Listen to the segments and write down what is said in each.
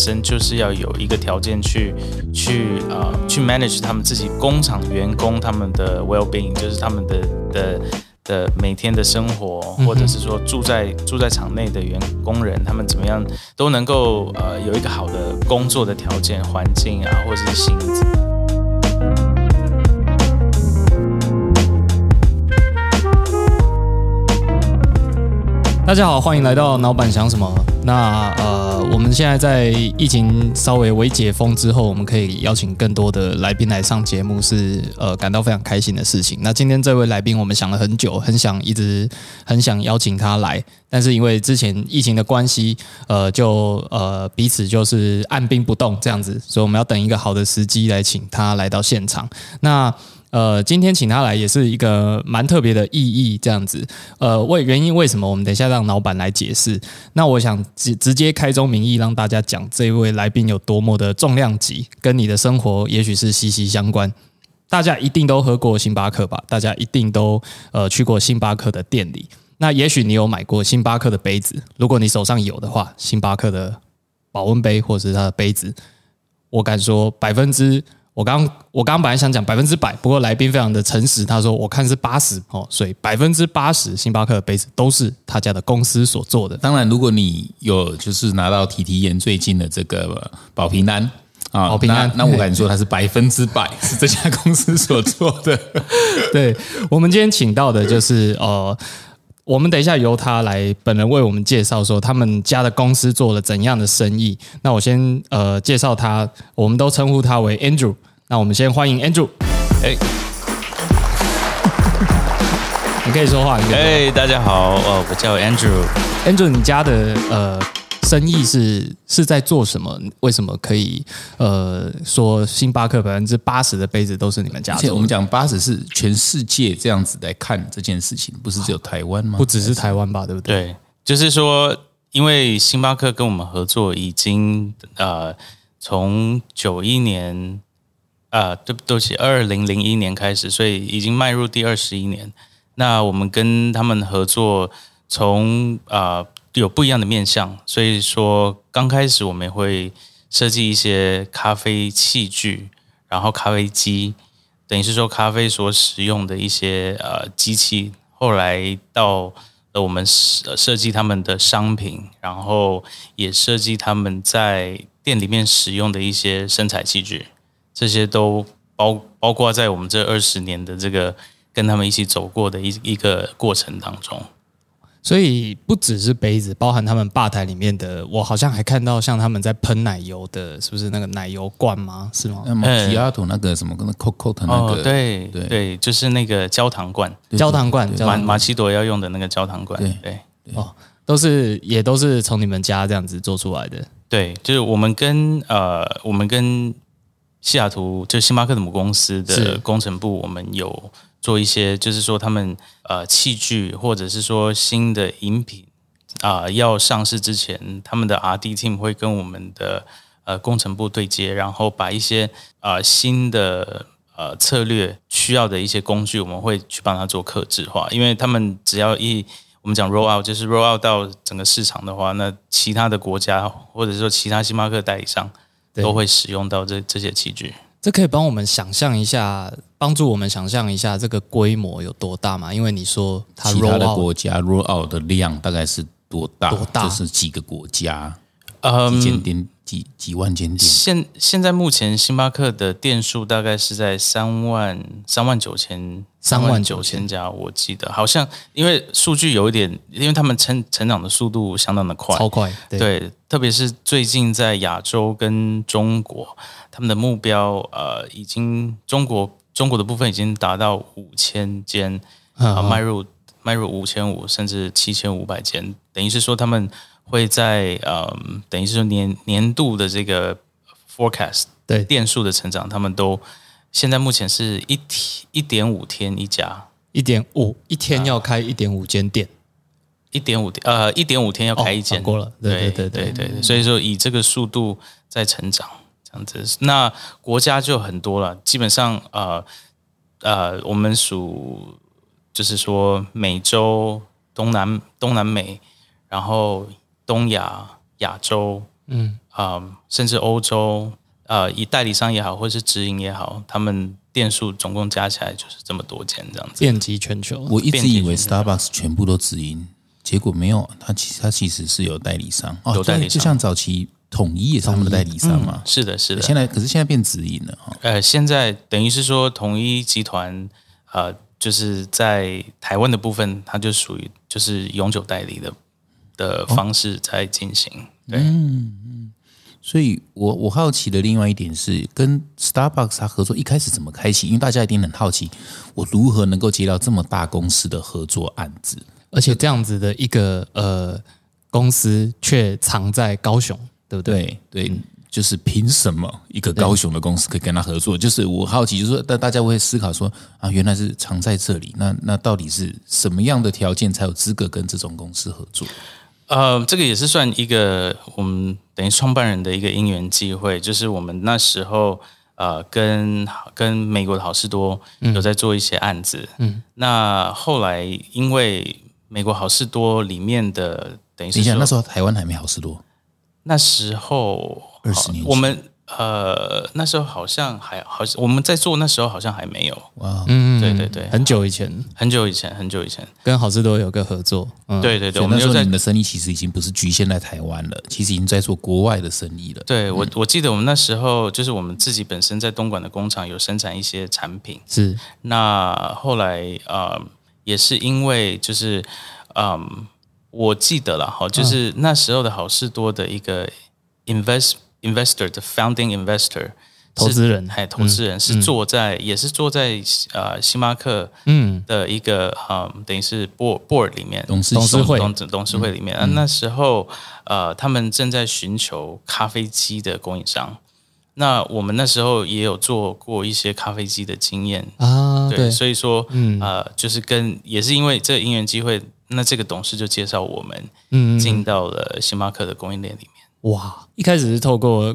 身就是要有一个条件去去呃去 manage 他们自己工厂员工他们的 well being，就是他们的的的每天的生活，或者是说住在住在厂内的员工人，他们怎么样都能够呃有一个好的工作的条件环境啊，或者是薪资。大家好，欢迎来到老板想什么。那呃，我们现在在疫情稍微微解封之后，我们可以邀请更多的来宾来上节目，是呃感到非常开心的事情。那今天这位来宾，我们想了很久，很想一直很想邀请他来，但是因为之前疫情的关系，呃，就呃彼此就是按兵不动这样子，所以我们要等一个好的时机来请他来到现场。那呃，今天请他来也是一个蛮特别的意义，这样子。呃，为原因为什么？我们等一下让老板来解释。那我想直直接开宗明义，让大家讲这位来宾有多么的重量级，跟你的生活也许是息息相关。大家一定都喝过星巴克吧？大家一定都呃去过星巴克的店里。那也许你有买过星巴克的杯子，如果你手上有的话，星巴克的保温杯或者是它的杯子，我敢说百分之。我刚我刚刚本来想讲百分之百，不过来宾非常的诚实，他说我看是八十哦，所以百分之八十星巴克的杯子都是他家的公司所做的。当然，如果你有就是拿到体体验最近的这个保平安啊，保平安，那我敢说它是百分之百 是这家公司所做的。对我们今天请到的就是呃，我们等一下由他来本人为我们介绍说他们家的公司做了怎样的生意。那我先呃介绍他，我们都称呼他为 Andrew。那我们先欢迎 Andrew，哎，你可以说话。哎，大家好，呃，我叫 Andrew。Andrew，你家的呃生意是是在做什么？为什么可以呃说星巴克百分之八十的杯子都是你们家？而且我们讲八十是全世界这样子来看这件事情，不是只有台湾吗？不只是台湾吧，对不对？对，就是说，因为星巴克跟我们合作已经呃从九一年。啊，对不起，二零零一年开始，所以已经迈入第二十一年。那我们跟他们合作，从啊有不一样的面向，所以说刚开始我们会设计一些咖啡器具，然后咖啡机，等于是说咖啡所使用的一些呃机器。后来到我们设设计他们的商品，然后也设计他们在店里面使用的一些生产器具。这些都包包括在我们这二十年的这个跟他们一起走过的一一个过程当中，所以不只是杯子，包含他们吧台里面的，我好像还看到像他们在喷奶油的，是不是那个奶油罐吗？是吗？那么提亚图那个什么跟 Coco 的那个，对对。对，就是那个焦糖罐，焦糖罐，马马奇朵要用的那个焦糖罐，对对。哦，都是也都是从你们家这样子做出来的，对，就是我们跟呃，我们跟。西雅图就星巴克的母公司的工程部，我们有做一些，就是说他们呃器具或者是说新的饮品啊要上市之前，他们的 R D team 会跟我们的呃工程部对接，然后把一些呃新的呃策略需要的一些工具，我们会去帮他做克制化，因为他们只要一我们讲 roll out，就是 roll out 到整个市场的话，那其他的国家或者说其他星巴克代理商。都会使用到这这些器具，这可以帮我们想象一下，帮助我们想象一下这个规模有多大嘛？因为你说其他的国家 roll out 的量大概是多大？多大？就是几个国家？嗯，几几万间店。现现在目前星巴克的店数大概是在三万三万九千三万九千。家，我记得。好像因为数据有一点，因为他们成成长的速度相当的快，超快，对，特别是最近在亚洲跟中国，他们的目标呃，已经中国中国的部分已经达到五千间啊，迈入迈入五千五甚至七千五百间，等于是说他们。会在呃，等于是说年年度的这个 forecast 对。店数的成长，他们都现在目前是一天一点五天一家，一点五一天要开一点五间店，一点五天呃一点五天要开一间。过了，对对。对对对，所以说以这个速度在成长这样子，那国家就很多了，基本上呃呃，我们属就是说美洲、东南东南美，然后。东亚、亚洲，嗯啊、甚至欧洲呃，以代理商也好，或是直营也好，他们店数总共加起来就是这么多间这样子。遍及全球。我一直以为 Starbucks 全部都直营，结果没有，它其实它其实是有代理商，哦，有代理商就就像早期统一也是他们的代理商嘛。是的，是的。现在可是现在变直营了哈，呃，现在等于是说，统一集团呃，就是在台湾的部分，它就属于就是永久代理的的方式在进行。对，所以我我好奇的另外一点是，跟 Starbucks 它合作一开始怎么开启？因为大家一定很好奇，我如何能够接到这么大公司的合作案子？而且这样子的一个呃公司却藏在高雄，对不对？对对，就是凭什么一个高雄的公司可以跟他合作？就是我好奇，就是说，大大家会思考说啊，原来是藏在这里，那那到底是什么样的条件才有资格跟这种公司合作？呃，这个也是算一个我们等于创办人的一个因缘际会，就是我们那时候呃跟跟美国的好事多有在做一些案子，嗯，那后来因为美国好事多里面的等于是等一下，那时候台湾还没好事多，那时候二十年前。我们呃那时候好像还好像我们在做那时候好像还没有，哇，嗯，对对对。很久以前。很久以前很久以前，跟好事多有个合作，嗯，对对对，我们那时候你的生意其实已经不是局限在台湾了，其实已经在做国外的生意了。对我我记得我们那时候就是我们自己本身在东莞的工厂有生产一些产品，是。那后来呃也是因为就是嗯我记得了哈，就是那时候的好事多的一个 invest investor 的 founding investor 投资人。是哎，投资人是坐在、也是坐在呃星巴克嗯。的一个嗯，等于是 board board 里面董事董事会。董董事会里面。啊那时候呃，他们正在寻求咖啡机的供应商。那我们那时候也有做过一些咖啡机的经验，啊，对，对，所以说，嗯。呃，就是跟也是因为这个因缘机会，那这个董事就介绍我们嗯，进到了星巴克的供应链里面。哇，一开始是透过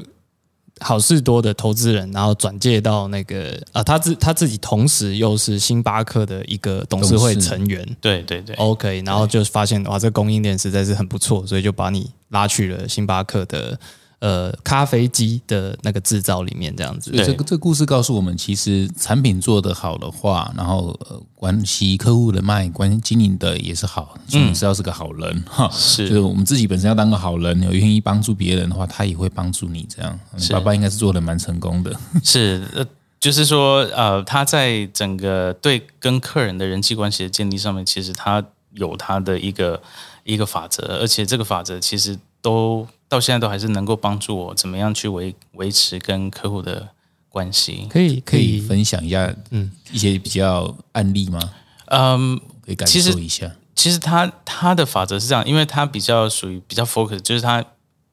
好事多的投资人，然后转介到那个啊，他自他自己同时又是星巴克的一个董事会成员。对对对，OK，然后就发现哇，这供应链实在是很不错，所以就把你拉去了星巴克的呃咖啡机的那个制造里面，这样子。对这个这个故事告诉我们，其实产品做得好的话，然后呃关系客户人脉、关经营的也是好，所以你是要是个好人哈。是就是我们自己本身要当个好人，有愿意帮助别人的话，他也会帮助你。这样，你爸爸应该是做的蛮成功的。是呃，就是说，呃，他在整个对跟客人的人际关系的建立上面，其实他有他的一个一个法则，而且这个法则其实都到现在都还是能够帮助我怎么样去维维持跟客户的关系。可以可以，分享一下，嗯，一些比较案例吗？嗯，可以感受一下。其实他他的法则是这样，因为他比较属于比较 focus，就是他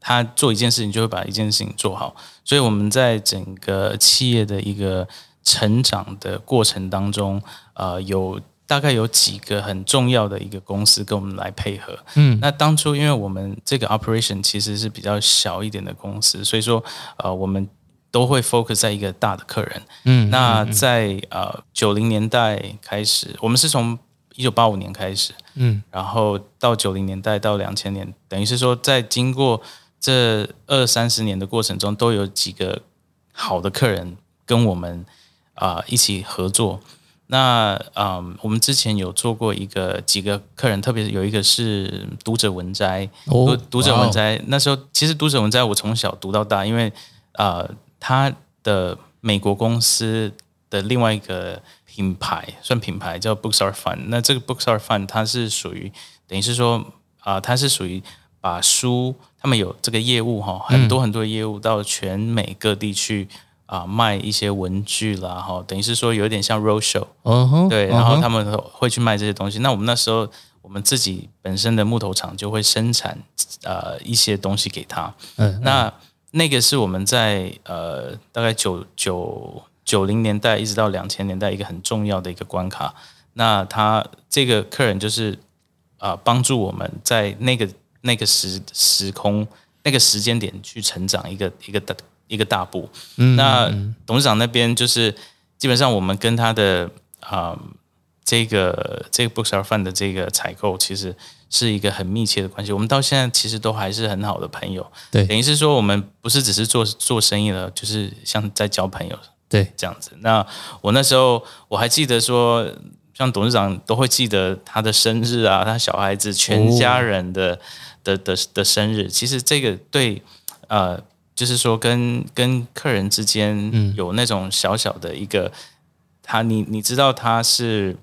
他做一件事情就会把一件事情做好，所以我们在整个企业的一个成长的过程当中，呃，有大概有几个很重要的一个公司跟我们来配合。嗯，那当初因为我们这个 operation 其实是比较小一点的公司，所以说呃，我们都会 focus 在一个大的客人。嗯，那在呃九零年代开始，我们是从一九八五年开始，嗯，然后到九零年代到两千年，等于是说在经过这二三十年的过程中，都有几个好的客人跟我们啊、一起合作。那嗯，我们之前有做过一个几个客人，特别有一个是读者文摘，读哦，读者文摘，那时候其实读者文摘我从小读到大，因为呃，他的美国公司的另外一个品牌算品牌叫 Books Are Fun。那这个 Books Are Fun 它是属于等于是说啊、它是属于把书，他们有这个业务哈，很多很多的业务到全美各地去啊、卖一些文具啦哈，等于是说有点像 road show。哦吼，对，哦然后他们会去卖这些东西。那我们那时候，我们自己本身的木头厂就会生产呃一些东西给他。嗯，那那个是我们在呃大概九九九零年代一直到两千年代一个很重要的一个关卡。那他这个客人就是啊、呃帮助我们在那个那个时时空那个时间点去成长一个一个大一个大步。嗯那董事长那边就是基本上我们跟他的啊、这个这个 Books Are Fun 的这个采购，其实是一个很密切的关系。我们到现在其实都还是很好的朋友，对等于是说我们不是只是做做生意了，就是像在交朋友对，这样子。那我那时候我还记得说，像董事长都会记得他的生日啊，他小孩子全家人的、的的的生日。其实这个对呃，就是说跟跟客人之间有那种小小的一个，他你你知道他是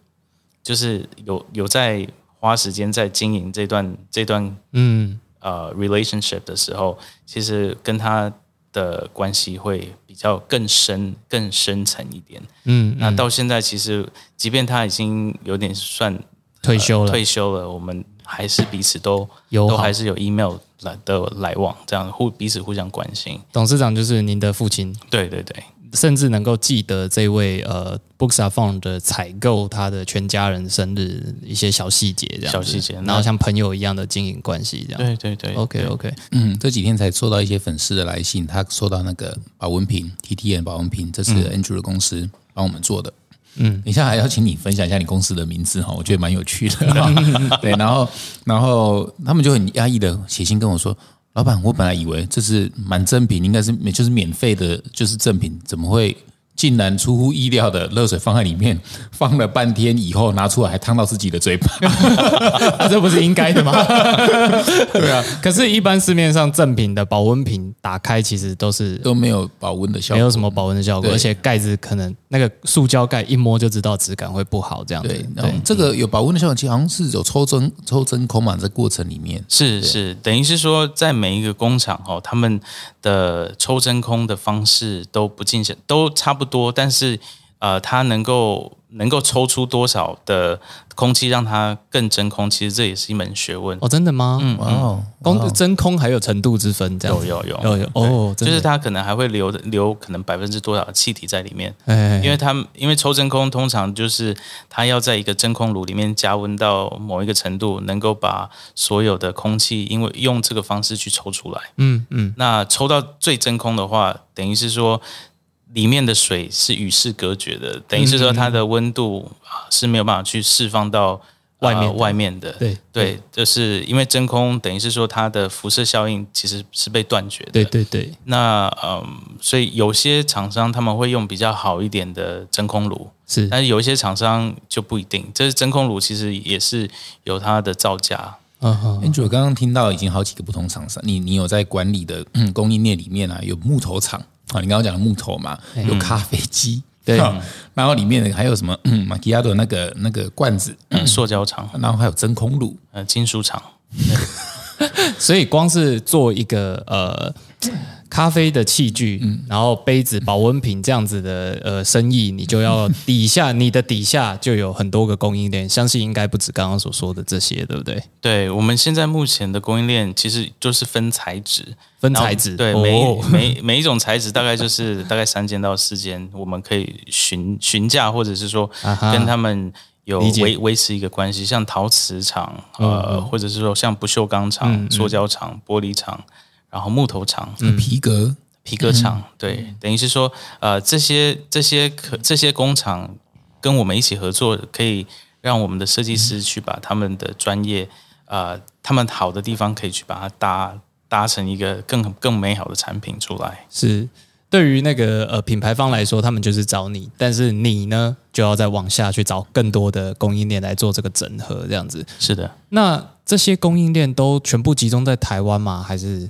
就是有有在花时间在经营这段这段嗯，呃 relationship 的时候，其实跟他的关系会比较更深、更深层一点。嗯，那到现在，其实即便他已经有点算退休了，退休了，我们还是彼此都有都还是有 email 来的来往，这样互彼此互相关心。董事长就是您的父亲，对对对，甚至能够记得这位呃 Books Are Fun 的采购他的全家人生日一些小细节，这样小细节然后像朋友一样的经营关系这样。对对对 OK OK，嗯，这几天才收到一些粉丝的来信，他收到那个保温瓶 TTN 保温瓶，这是 Andrew 的公司帮我们做的。嗯，等一下还要请你分享一下你公司的名字哈，我觉得蛮有趣的。对，然后然后他们就很压抑的写信跟我说，老板，我本来以为这是满赠品，应该是就是免费的，就是赠品，怎么会？竟然出乎意料的热水放在里面，放了半天以后拿出来还烫到自己的嘴巴。啊，这不是应该的吗？对啊，可是，一般市面上正品的保温瓶打开，其实都是都没有保温的效果，没有什么保温的效果，而且盖子可能那个塑胶盖一摸就知道质感会不好，这样子。对，然后这个有保温的效果，其实好像是有抽真抽真空嘛，在过程里面。是是，等于是说，在每一个工厂哦，他们的抽真空的方式都不尽相，都差不多，但是呃，它能够能够抽出多少的空气让它更真空，其实这也是一门学问。哦，真的吗？嗯，哇哦，空真空还有程度之分，这样有有有。有有。哦，就是它可能还会留留可能百分之多少的气体在里面，哎，因为它因为抽真空通常就是它要在一个真空炉里面加温到某一个程度，能够把所有的空气因为用这个方式去抽出来。嗯嗯，那抽到最真空的话，等于是说里面的水是与世隔绝的，等于是说它的温度啊是没有办法去释放到外面呃外面的。对对，就是因为真空等于是说它的辐射效应其实是被断绝的。对对对，那嗯，所以有些厂商他们会用比较好一点的真空炉，是但是有一些厂商就不一定。这是真空炉其实也是有它的造价。嗯哼，Andrew 刚刚听到已经好几个不同厂商，你你有在管理的、嗯、供应链里面啊，有木头厂啊，你刚刚讲的木头嘛，有咖啡机，对。然后里面还有什么嗯马奇亚的那个那个罐子，塑胶厂、然后还有真空炉，呃，金属厂，所以光是做一个呃咖啡的器具，然后杯子、保温瓶这样子的呃生意，你就要底下你的底下就有很多个供应链，相信应该不止刚刚所说的这些，对不对？对我们现在目前的供应链其实就是分材质，分材质，对，哦。每每每一种材质大概就是 大概三间到四间，我们可以询询价，或者是说跟他们有维维持一个关系，像陶瓷厂，呃，或者是说像不锈钢厂、塑胶厂、玻璃厂，然后木头厂、皮革，皮革厂，对，等于是说，呃，这些这些可这些工厂跟我们一起合作，可以让我们的设计师去把他们的专业，呃，他们好的地方可以去把它搭搭成一个更更美好的产品出来。是对于那个呃品牌方来说，他们就是找你，但是你呢就要再往下去找更多的供应链来做这个整合，这样子。是的，那这些供应链都全部集中在台湾吗？还是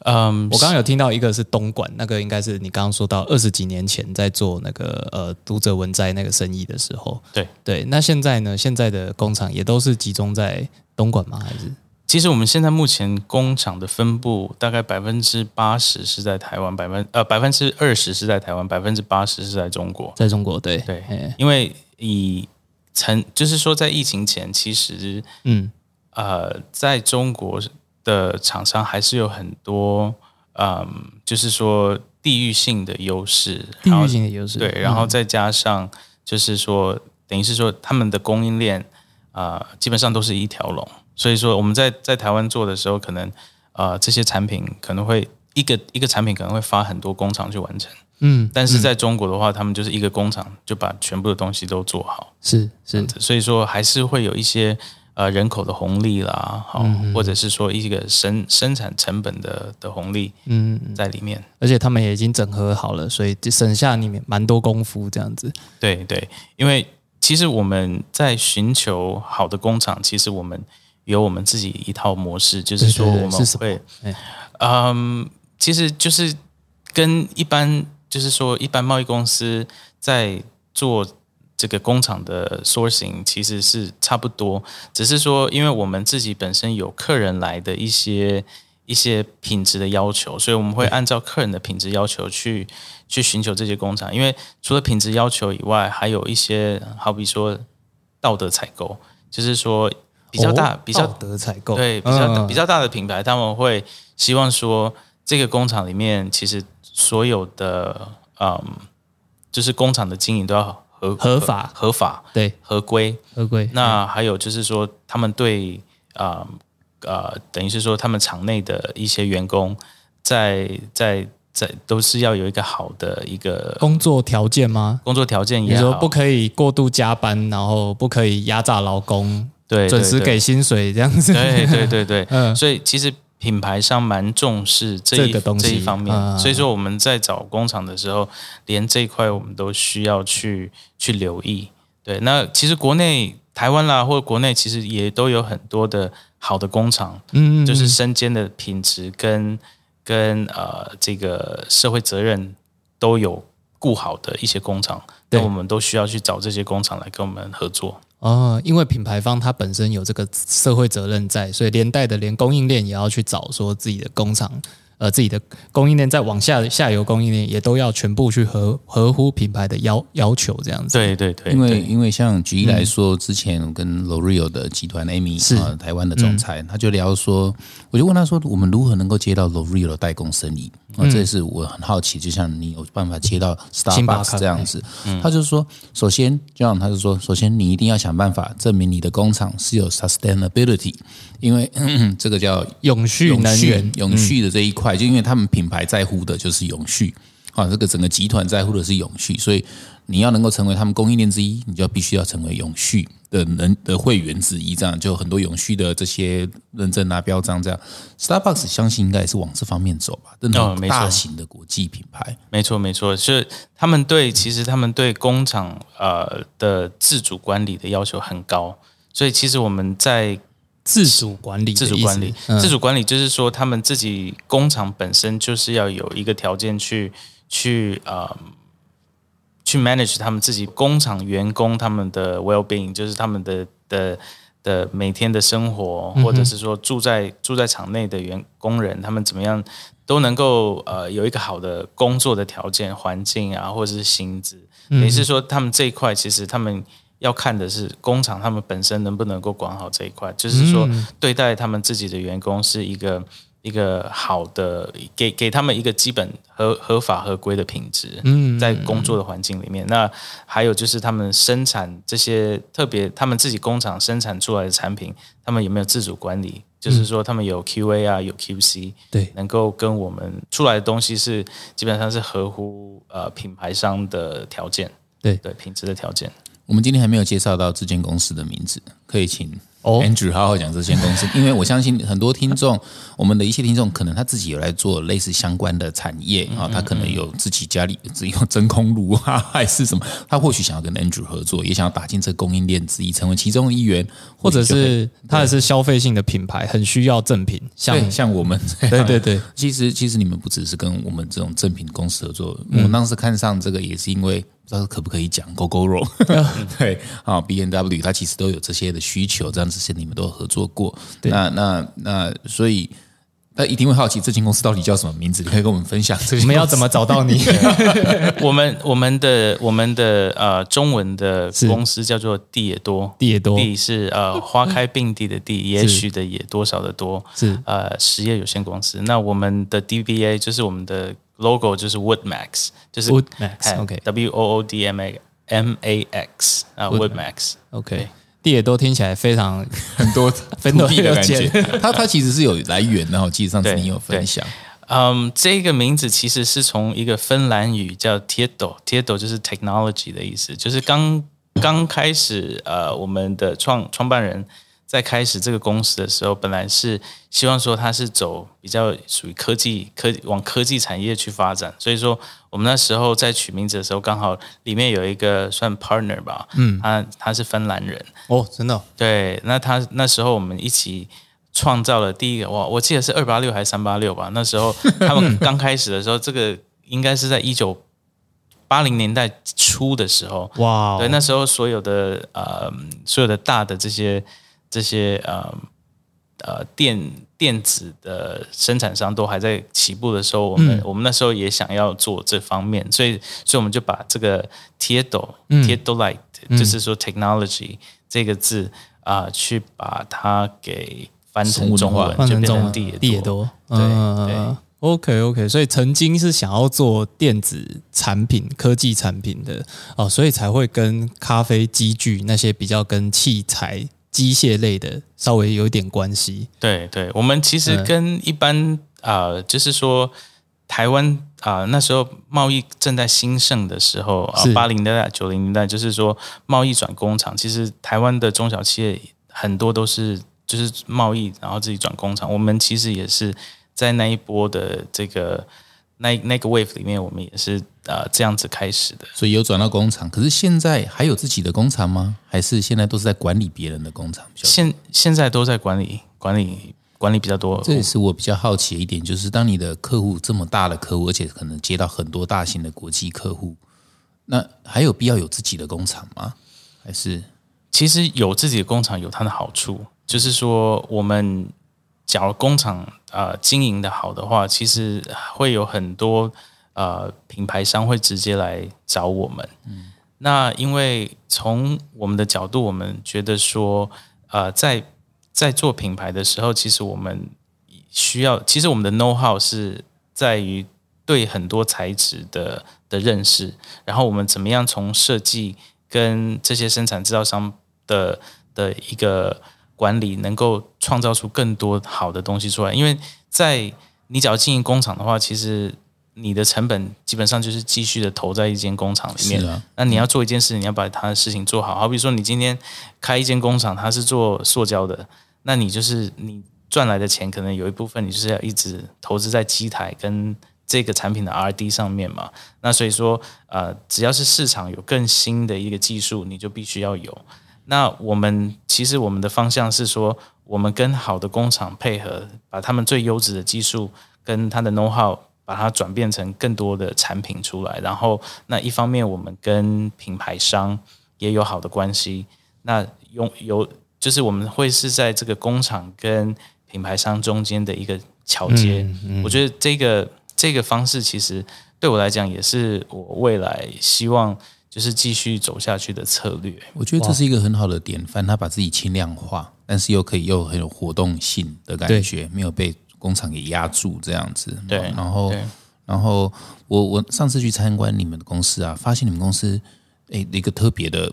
嗯，我刚刚有听到一个是东莞，那个应该是你刚刚说到二十几年前在做那个呃读者文摘那个生意的时候，对对。那现在呢？现在的工厂也都是集中在东莞吗？还是其实我们现在目前工厂的分布大概百分之八十是在台湾，百分呃百分之二十是在台湾，百分之八十是在中国。在中国？对对哎，因为以曾就是说在疫情前，其实嗯，呃，在中国的厂商还是有很多，嗯，就是说地域性的优势，地域性的优势，对，然后再加上就是说，等于是说他们的供应链啊、呃基本上都是一条龙，所以说我们在在台湾做的时候，可能呃这些产品可能会一个一个产品可能会发很多工厂去完成，嗯，但是在中国的话，他们就是一个工厂就把全部的东西都做好，是是，所以说还是会有一些呃人口的红利啦，好，或者是说一个生生产成本的的红利嗯，在里面。而且他们也已经整合好了，所以就省下你们蛮多功夫这样子。对对，因为其实我们在寻求好的工厂，其实我们有我们自己一套模式，就是说我们会哎，嗯，其实就是跟一般，就是说一般贸易公司在做这个工厂的 sourcing 其实是差不多，只是说因为我们自己本身有客人来的一些一些品质的要求，所以我们会按照客人的品质要求去去寻求这些工厂。因为除了品质要求以外，还有一些好比说道德采购，就是说比较大、哦比较道德采购，对，比较、嗯比较大的品牌，他们会希望说，这个工厂里面其实所有的嗯，就是工厂的经营都要合合法合法、对合规。合规。那还有就是说，他们对啊呃等于是说，他们厂内的一些员工在在在都是要有一个好的一个工作条件吗？工作条件也好，你说不可以过度加班，然后不可以压榨劳工，对准时。给薪水这样子。对对对对，嗯所以其实品牌商蛮重视这一这个东西方面，嗯所以说我们在找工厂的时候，连这一块我们都需要去去留意。对，那其实国内台湾啦，或者国内其实也都有很多的好的工厂，嗯，嗯，就是嗯身兼的品质跟跟呃这个社会责任都有顾好的一些工厂，那我们都需要去找这些工厂来跟我们合作。哦，因为品牌方它本身有这个社会责任在，所以连带的连供应链也要去找说自己的工厂，呃，自己的供应链再往下下游供应链也都要全部去合合乎品牌的要要求这样子。对对对，因为因为像举例来说，之前我跟 L'Oreal 的集团 Amy 是啊，台湾的总裁，他就聊说，我就问他说，我们如何能够接到 L'Oreal 的代工生意？啊，这也是我很好奇，就像你有办法接到 Starbucks 这样子，他就说，首先就像，他就说，首先你一定要想办法证明你的工厂是有 sustainability，因为嗯 这个叫永续能源，永续的这一块，就因为他们品牌在乎的就是永续。啊，这个整个集团在乎的是永续，所以你要能够成为他们供应链之一，你就必须要成为永续的人的会员之一，这样就很多永续的这些认证啊、标章这样。Starbucks 相信应该也是往这方面走吧，真的大型的国际品牌，没错，没错，是他们对，其实他们对工厂呃的自主管理的要求很高，所以其实我们在自主管理自主管理，嗯。自主管理就是说他们自己工厂本身就是要有一个条件去去呃去 manage 他们自己工厂员工他们的 well being，就是他们的的的每天的生活，或者是说住在住在厂内的员工人，他们怎么样都能够呃有一个好的工作的条件、环境啊，或者是薪资。也是说，他们这一块其实他们要看的是工厂他们本身能不能够管好这一块，就是说对待他们自己的员工是一个一个好的，给给他们一个基本合合法合规的品质。嗯，在工作的环境里面，那还有就是他们生产这些特别他们自己工厂生产出来的产品，他们有没有自主管理？就是说他们有 QA 啊，有 QC，对。能够跟我们出来的东西是基本上是合乎呃品牌商的条件，对。对品质的条件。我们今天还没有介绍到这间公司的名字，可以请哦。Andrew 好好讲这间公司，因为我相信很多听众，我们的一些听众可能他自己有来做类似相关的产业啊，他可能有自己家里只有真空炉啊，还是什么，他或许想要跟 Andrew 合作，也想要打进这个供应链之一，成为其中的一员，或者是他也是消费性的品牌，很需要正品，像对像我们。对对对，其实其实你们不只是跟我们这种正品公司合作，我们当时看上这个也是因为不知道可不可以讲 GoGoRo，对啊，B N W 它其实都有这些的需求，这样这些你们都有合作过。那那那所以。那一定会好奇这间公司到底叫什么名字？你可以跟我们分享这。我们要怎么找到你？我们我们的我们的呃中文的公司叫做地也多，地也多地是呃花开并蒂的地，也许的也多少的多，是呃实业有限公司。那我们的 DBA 就是我们的 logo 就是 Woodmax，就是 Woodmax，哎 OK W O O D M A M A X 啊 Woodmax。OK，地也都听起来非常 很多分地的感觉。它它其实是有来源的，然后记得上次对你有分享。嗯，这个名字其实是从一个芬兰语叫 “tieto”，“tieto” 就是 technology 的意思，就是刚刚开始，呃，我们的创创办人在开始这个公司的时候，本来是希望说他是走比较属于科技科往科技产业去发展，所以说我们那时候在取名字的时候，刚好里面有一个算 partner 吧，嗯，他他是芬兰人，哦，真的，对，那他那时候我们一起。创造了第一个哇！我记得是二八六还是三八六吧？那时候他们 刚开始的时候，这个应该是在一九八零年代初的时候哇！对，那时候所有的呃，所有的大的这些这些呃呃电电子的生产商都还在起步的时候，我们我们那时候也想要做这方面，所以所以我们就把这个 “tieto” “tieto light” 就是说 “technology” 这个字啊，去把它给。翻成中文，翻成中文地也多。对，OK OK，所以曾经是想要做电子产品、科技产品的哦，所以才会跟咖啡机具那些比较跟器材、机械类的稍微有一点关系。对对，我们其实跟一般啊，就是说台湾啊，那时候贸易正在兴盛的时候啊，八零年代、九零年代，就是说贸易转工厂，其实台湾的中小企业很多都是。就是贸易，然后自己转工厂。我们其实也是在那一波的这个那那个 wave 里面，我们也是呃这样子开始的。所以有转到工厂，可是现在还有自己的工厂吗？还是现在都是在管理别人的工厂？现现在都在管理管理管理比较多。这也是我比较好奇的一点，就是当你的客户这么大的客户，而且可能接到很多大型的国际客户，那还有必要有自己的工厂吗？还是其实有自己的工厂有它的好处。就是说，我们假如工厂啊经营的好的话，其实会有很多呃品牌商会直接来找我们。嗯，那因为从我们的角度，我们觉得说，呃，在在做品牌的时候，其实我们需要，其实我们的 know how 是在于对很多材质的的认识，然后我们怎么样从设计跟这些生产制造商的的一个。管理能够创造出更多好的东西出来，因为在你只要经营工厂的话，其实你的成本基本上就是继续的投在一间工厂里面。那你要做一件事，你要把它的事情做好。好比说，你今天开一间工厂，它是做塑胶的，那你就是你赚来的钱，可能有一部分你就是要一直投资在机台跟这个产品的 R D 上面嘛。那所以说，呃，只要是市场有更新的一个技术，你就必须要有。那我们其实我们的方向是说，我们跟好的工厂配合，把他们最优质的技术跟他的 know how，把它转变成更多的产品出来。然后，那一方面我们跟品牌商也有好的关系。那用有就是我们会是在这个工厂跟品牌商中间的一个桥接。我觉得这个这个方式其实对我来讲也是我未来希望。就是继续走下去的策略，我觉得这是一个很好的典范。他把自己轻量化，但是又可以又很有活动性的感觉，没有被工厂给压住这样子。对，然后，然后我我上次去参观你们的公司啊，发现你们公司诶一个特别的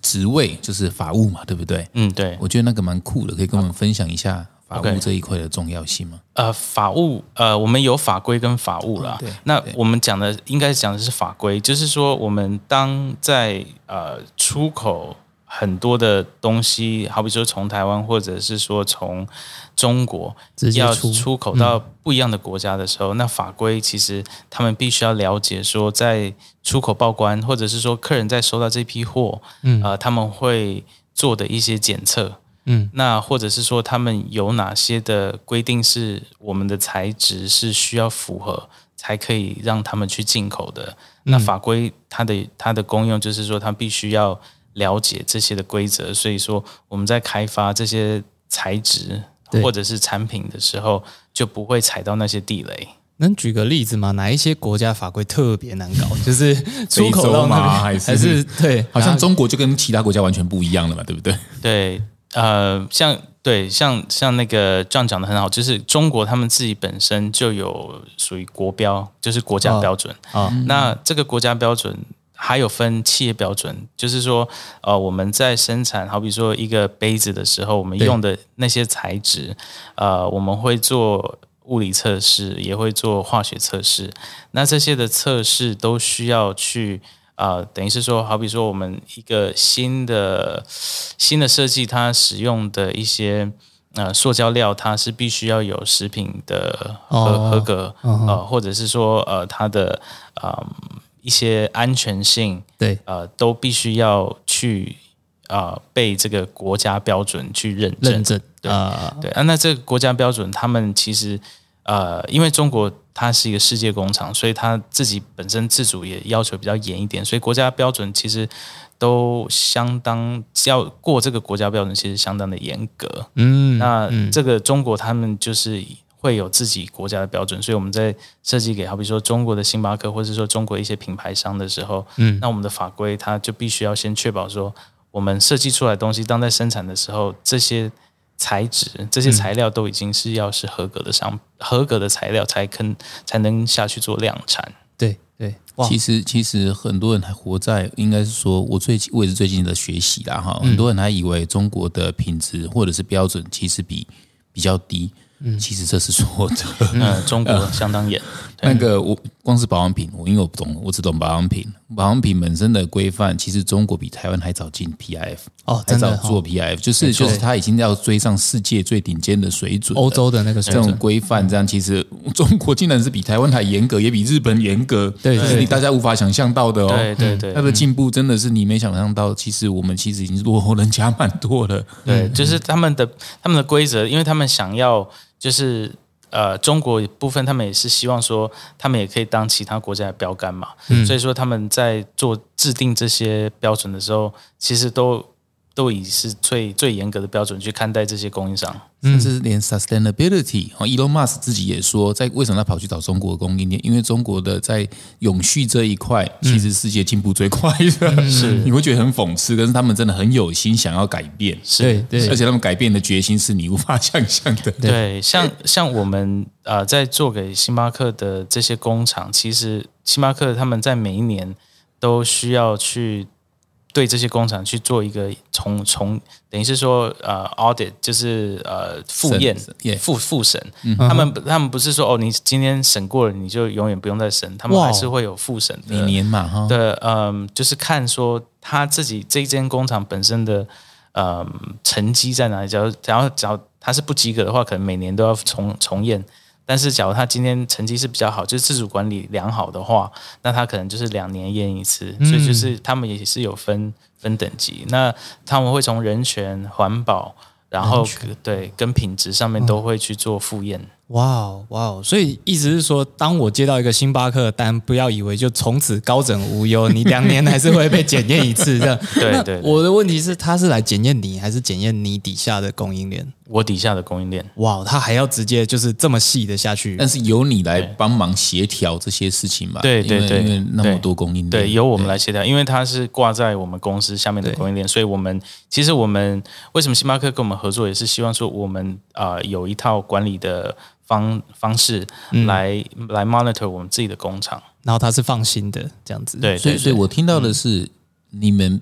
职位就是法务嘛，对不对？嗯，对，我觉得那个蛮酷的，可以跟我们分享一下。法务这一块的重要性吗？呃，法务呃，我们有法规跟法务啦。对，那我们讲的应该讲的是法规，就是说我们当在呃出口很多的东西，好比说从台湾或者是说从中国要出口到不一样的国家的时候，那法规其实他们必须要了解说，在出口报关或者是说客人在收到这批货，嗯，呃，他们会做的一些检测。嗯，那或者是说他们有哪些的规定是我们的材质是需要符合才可以让他们去进口的？那法规它的它的功用就是说，它必须要了解这些的规则。所以说我们在开发这些材质或者是产品的时候，就不会踩到那些地雷。能举个例子吗？哪一些国家法规特别难搞？就是出口到吗？还是对？好像中国就跟其他国家完全不一样了嘛，对不对？对。呃，像对，像像那个这样讲的很好，就是中国他们自己本身就有属于国标，就是国家标准啊。那这个国家标准还有分企业标准，就是说，呃，我们在生产，好比说一个杯子的时候，我们用的那些材质，呃，我们会做物理测试，也会做化学测试。那这些的测试都需要去啊、等于是说，好比说我们一个新的新的设计，它使用的一些呃塑胶料，它是必须要有食品的合、哦合格，呃，或者是说呃它的呃一些安全性，对，呃，都必须要去呃被这个国家标准去认证。认证对啊，对啊，那这个国家标准，他们其实呃，因为中国它是一个世界工厂，所以它自己本身自主也要求比较严一点，所以国家标准其实都相当要过这个国家标准，其实相当的严格。嗯，那嗯这个中国他们就是会有自己国家的标准，所以我们在设计给好比说中国的星巴克，或者说中国一些品牌商的时候，嗯那我们的法规它就必须要先确保说，我们设计出来的东西，当在生产的时候，这些材质、这些材料都已经是要是合格的商、合格的材料才肯才能下去做量产。对对，哇，其实其实很多人还活在，应该是说我最近我也是最近的学习啦哈，很多人还以为中国的品质或者是标准其实比比较低，嗯其实这是错的。嗯，中国相当严。对那个我光是保养品，我因为我不懂，我只懂保养品。保养品本身的规范，其实中国比台湾还早进 PIF，哦，还早做 PIF，就是就是它已经要追上世界最顶尖的水准了。欧洲的那个水这种准，规范，这样其实中国竟然是比台湾还严格，也比日本严格，对对这是你大家无法想象到的哦。对对对它的进步真的是你没想象到。其实我们其实已经落后人家蛮多了。对，就是他们的他们的规则，因为他们想要就是呃中国部分，他们也是希望说他们也可以当其他国家的标杆嘛，所以说他们在做制定这些标准的时候，其实都都以是最最严格的标准去看待这些供应商。甚至连 sustainability，哦，Elon Musk 自己也说，在为什么他跑去找中国的供应链？因为中国的在永续这一块，其实世界进步最快的。是你会觉得很讽刺，但是他们真的很有心想要改变，是对对而且他们改变的决心是你无法想象的。对，像像我们呃在做给星巴克的这些工厂，其实星巴克他们在每一年都需要去对这些工厂去做一个重重，等于是说呃 audit，就是呃复验复复审。他们他们不是说哦，你今天审过了，你就永远不用再审，他们还是会有复审的每年嘛，哈，的，嗯，就是看说他自己这一间工厂本身的，嗯，成绩在哪里。只要只要只要他是不及格的话，可能每年都要重重验。但是假如他今天成绩是比较好，就是自主管理良好的话，那他可能就是两年验一次。所以就是他们也是有分分等级。那他们会从人权、环保，然后对跟品质上面都会去做复验。哇哦哇哦！所以意思是说，当我接到一个星巴克的单，不要以为就从此高枕无忧，你两年还是会被检验一次这样。对对对我的问题是，他是来检验你，还是检验你底下的供应链？我底下的供应链。哇，哦他还要直接就是这么细的下去但是由你来帮忙协调这些事情吧。对对对因为那么多供应链，对，由我们来协调，因为它是挂在我们公司下面的供应链，所以我们其实我们为什么星巴克跟我们合作，也是希望说我们啊、呃有一套管理的方方式来、来 monitor 我们自己的工厂。然后他是放心的这样子。对，所以，所以我听到的是，你们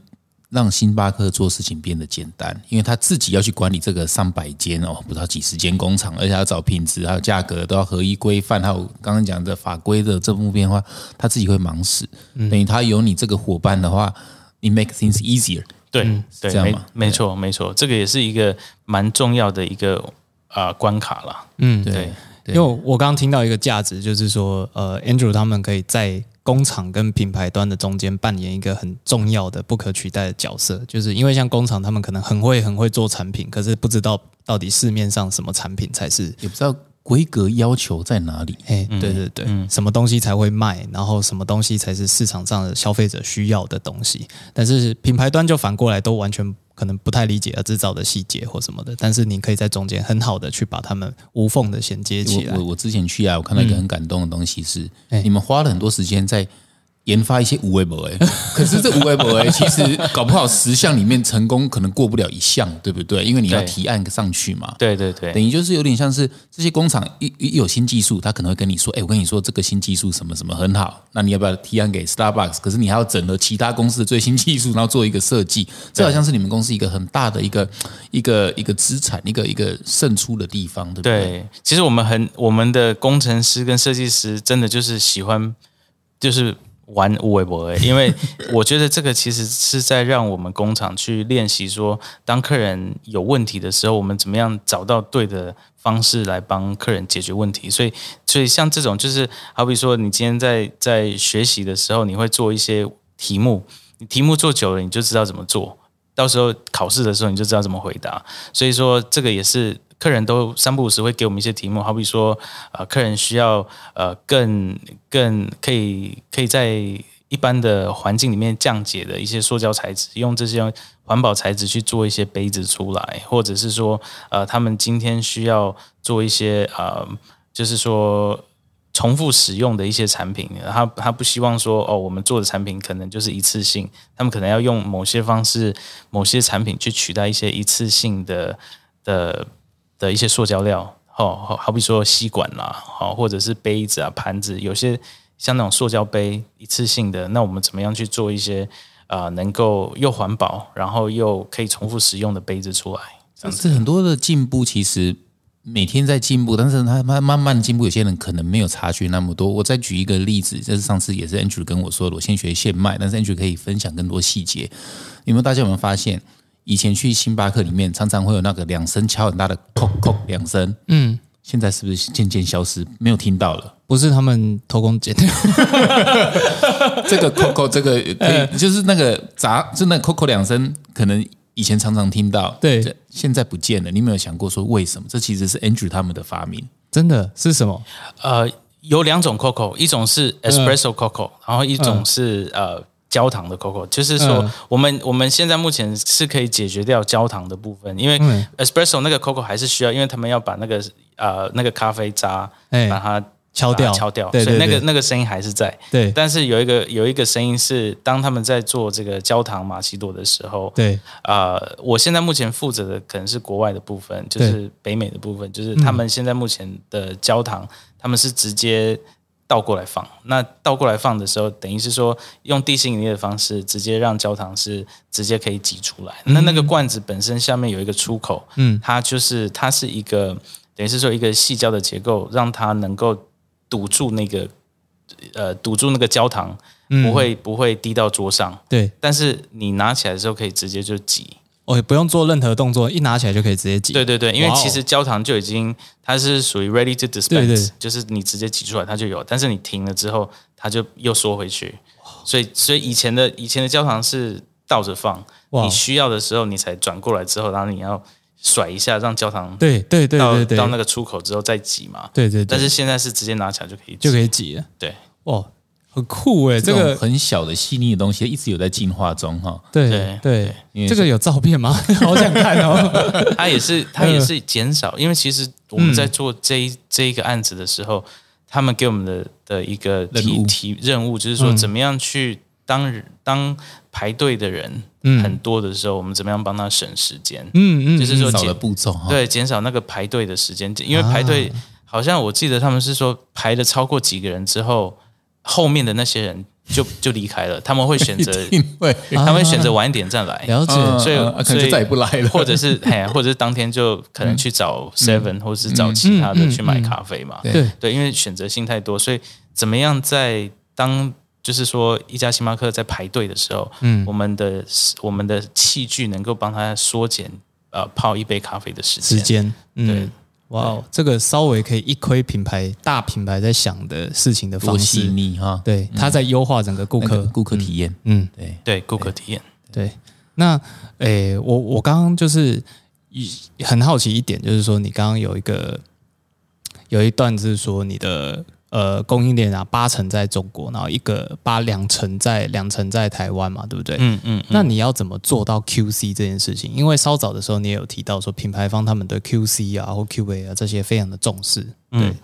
让星巴克做事情变得简单，因为他自己要去管理这个上百间哦，不知道几十间工厂，而且要找品质还有价格都要合一规范，还有刚刚讲的法规的这部变化，他自己会忙死。等于他有你这个伙伴的话，你 make things easier。对、对，没这样吗没错没错，这个也是一个蛮重要的一个啊、呃关卡啦。嗯，对因为我刚刚听到一个价值，就是说，呃，Andrew 他们可以在工厂跟品牌端的中间扮演一个很重要的、不可取代的角色。就是因为像工厂，他们可能很会、很会做产品，可是不知道到底市面上什么产品才是，也不知道规格要求在哪里。哎，对对对，什么东西才会卖，然后什么东西才是市场上的消费者需要的东西。但是品牌端就反过来都完全可能不太理解制造的细节或什么的，但是你可以在中间很好的去把它们无缝的衔接起来我。我我之前去啊，我看到一个很感动的东西是，哎你们花了很多时间在研发一些无为博哎，可是这无为博哎，其实搞不好十项里面成功可能过不了一项，对不对？因为你要提案上去嘛。对对对等于就是有点像是这些工厂一一有新技术，他可能会跟你说：“哎，我跟你说这个新技术什么什么很好，那你要不要提案给 Starbucks？” 可是你还要整合其他公司的最新技术，然后做一个设计。这好像是你们公司一个很大的一个一个一个资产，一个一个胜出的地方，对不对？对，其实我们很我们的工程师跟设计师真的就是喜欢就是玩无为博因为我觉得这个其实是在让我们工厂去练习说，当客人有问题的时候，我们怎么样找到对的方式来帮客人解决问题。所以，所以像这种就是好比说，你今天在在学习的时候，你会做一些题目，你题目做久了，你就知道怎么做。到时候考试的时候，你就知道怎么回答。所以说，这个也是客人都三不五时会给我们一些题目，好比说，呃，客人需要呃更更可以可以在一般的环境里面降解的一些塑胶材质，用这些环保材质去做一些杯子出来，或者是说，呃，他们今天需要做一些呃，就是说。重复使用的一些产品，他他不希望说哦，我们做的产品可能就是一次性，他们可能要用某些方式、某些产品去取代一些一次性的的的一些塑胶料，哦，好好比说吸管啦，好或者是杯子啊、盘子，有些像那种塑胶杯一次性的，那我们怎么样去做一些啊、呃能够又环保，然后又可以重复使用的杯子出来？这这很多的进步，其实每天在进步，但是它慢慢慢进步，有些人可能没有察觉那么多。我再举一个例子，这是上次也是 Andrew 跟我说的，我先学现卖，但是 Andrew 可以分享更多细节。有没有大家有没有发现，以前去星巴克里面常常会有那个两声敲很大的“叩叩”两声，嗯，现在是不是渐渐消失，没有听到了？不是他们偷工减料，这个 Coco 这个可以，就是那个砸，就那 Coco 两声，可能以前常常听到，对这现在不见了。你有没有想过说为什么？这其实是 Andrew 他们的发明。真的是什么？呃，有两种 Coco，一种是 Espresso Coco，、然后一种是、呃焦糖的 Coco。就是说，嗯。我们我们现在目前是可以解决掉焦糖的部分，因为嗯。Espresso 那个 Coco 还是需要，因为他们要把那个呃那个咖啡渣哎。把它敲掉。敲掉，所以那个那个声音还是在。对。但是有一个有一个声音是，当他们在做这个焦糖玛奇朵的时候，对，呃、我现在目前负责的可能是国外的部分，就是北美的部分，就是他们现在目前的焦糖，他们是直接倒过来放。那倒过来放的时候，等于是说用地心引力的方式，直接让焦糖是直接可以挤出来。那那个罐子本身下面有一个出口，嗯，它就是它是一个等于是说一个细胶的结构，让它能够堵住那个呃堵住那个焦糖，不会不会滴到桌上。对，但是你拿起来的时候可以直接就挤，我也不用做任何动作，一拿起来就可以直接挤。对对对，因为其实焦糖就已经它是属于 ready to dispense，对对。就是你直接挤出来它就有，但是你停了之后它就又缩回去，所以所以以前的以前的焦糖是倒着放，你需要的时候你才转过来之后，然后你要甩一下让焦糖对对对到对对，到那个出口之后再挤嘛，对对对，但是现在是直接拿起来就可以，就可以挤了。对。哇，很酷哎，这个很小的细腻的东西，一直有在进化中哈。对对对因为这个有照片吗？好想看哦。它也是它也是减少，因为其实我们在嗯做这一、这一个案子的时候，他们给我们的的一个题任务题任务就是说，嗯怎么样去当人当排队的人嗯很多的时候，我们怎么样帮他省时间？嗯嗯，就是说减步骤哈。对减少那个排队的时间，因为排队、啊好像我记得他们是说排的超过几个人之后，后面的那些人就就离开了，他们会选择因为啊他们会选择晚一点再来。了解。所以所以能就再也不来了。或者是嘿，或者是当天就可能去找 Seven，、或者是找其他的去买嗯咖啡嘛。对对对，因为选择性太多，所以怎么样在当就是说一家星巴克在排队的时候，嗯我们的我们的器具能够帮他缩减呃泡一杯咖啡的时间。时间，对嗯，哇哦，这个稍微可以一窥品牌大品牌在想的事情的方多细式，腻哈。对，他在优化整个顾客那个顾客体验，嗯，对，对顾客体验，对。那诶，我我刚刚就是一很好奇一点，就是说你刚刚有一个有一段是说你的呃供应链啊，八成在中国，然后一个八两成在两成在台湾嘛，对不对？嗯嗯，那你要怎么做到 QC 这件事情？因为稍早的时候你也有提到说，品牌方他们对 QC 啊或 QA 啊这些非常的重视。对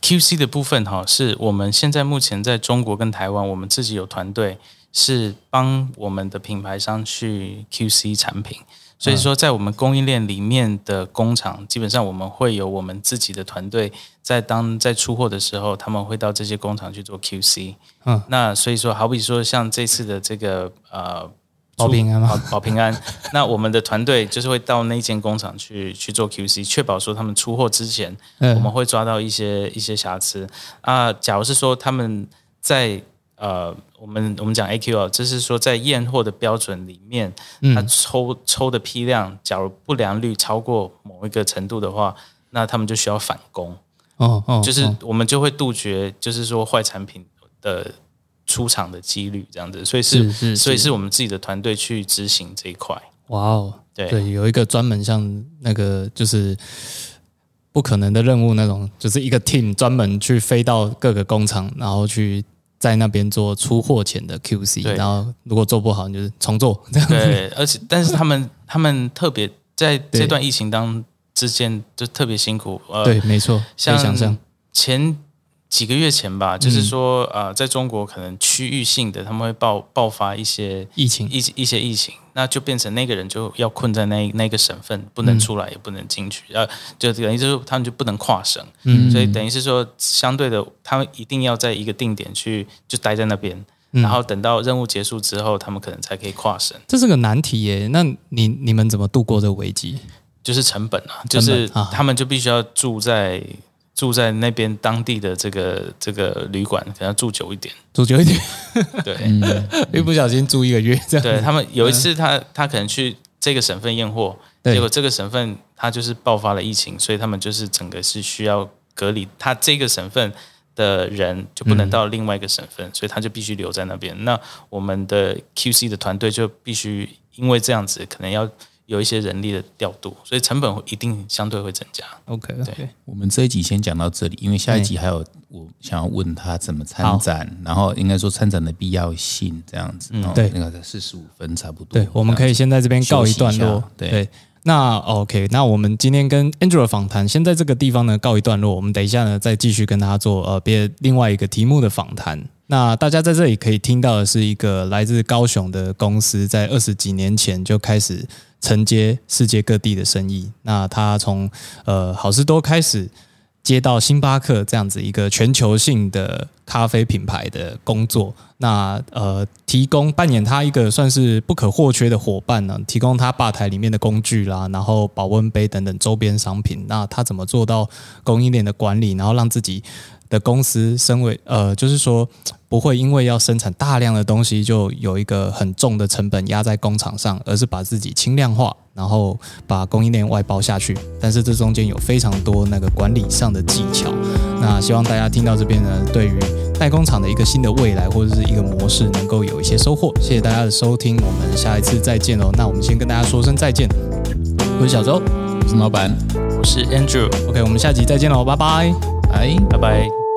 ，QC 的部分哈，是我们现在目前在中国跟台湾，我们自己有团队是帮我们的品牌商去 QC 产品。所以说，在我们供应链里面的工厂，基本上我们会有我们自己的团队，在当在出货的时候，他们会到这些工厂去做 QC。嗯，那所以说，好比说像这次的这个呃保平安吗？保保平安，那我们的团队就是会到那间工厂去去做 QC，确保说他们出货之前，嗯。我们会抓到一些一些瑕疵。啊。假如是说他们在呃，我们我们讲 AQL，就是说在验货的标准里面，它抽抽的批量，假如不良率超过某一个程度的话，那他们就需要返工，哦哦，就是哦。我们就会杜绝，就是说坏产品的出厂的几率这样子，所以是是。所以是我们自己的团队去执行这一块。哇哦，对。对，有一个专门像那个就是不可能的任务那种，就是一个 team 专门去飞到各个工厂，然后去在那边做出货前的 QC，然后如果做不好，你就是重做。这样子。对，而且但是他们他们特别在这段疫情当之间就特别辛苦，呃，对，没错，像想象。前几个月前吧，嗯。就是说呃，在中国可能区域性的他们会爆爆发一些疫情。一一些疫情，那就变成那个人就要困在那那个省份，不能出来，也不能进去，呃，就等于就是他们就不能跨省，嗯所以等于是说，相对的，他们一定要在一个定点去就待在那边，嗯然后等到任务结束之后，他们可能才可以跨省。这是个难题耶。那你你们怎么度过这个危机？就是成本啊，就是啊他们就必须要住在住在那边当地的这个这个旅馆，可能要住久一点。住久一点，对，一不小心住一个月这样。对他们有一次他他可能去这个省份验货，结果这个省份他就是爆发了疫情，所以他们就是整个是需要隔离，他这个省份的人就不能到另外一个省份，所以他就必须留在那边。那我们的 QC 的团队就必须因为这样子，可能要有一些人力的调度，所以成本一定相对会增加。OK，对我们这一集先讲到这里，因为下一集还有我想要问他怎么参展，然后应该说参展的必要性这样子。嗯对那个四十五分差不多。对，我们可以先在这边告一段落。对那 OK，那我们今天跟 Andrew 的访谈先在这个地方呢告一段落。我们等一下呢再继续跟他做呃别另外一个题目的访谈。那大家在这里可以听到的是一个来自高雄的公司，在二十几年前就开始承接世界各地的生意。那他从呃好事多开始接到星巴克这样子一个全球性的咖啡品牌的工作，那呃提供扮演他一个算是不可或缺的伙伴呢，提供他吧台里面的工具啦，然后保温杯等等周边商品。那他怎么做到供应链的管理，然后让自己的公司身为呃，就是说不会因为要生产大量的东西，就有一个很重的成本压在工厂上，而是把自己轻量化，然后把供应链外包下去。但是这中间有非常多那个管理上的技巧。那希望大家听到这边呢，对于代工厂的一个新的未来或者是一个模式，能够有一些收获。谢谢大家的收听，我们下一次再见喽。那我们先跟大家说声再见，我是小周我是老板，我是 Andrew，，OK，我们下集再见喽，拜拜。哎。拜拜。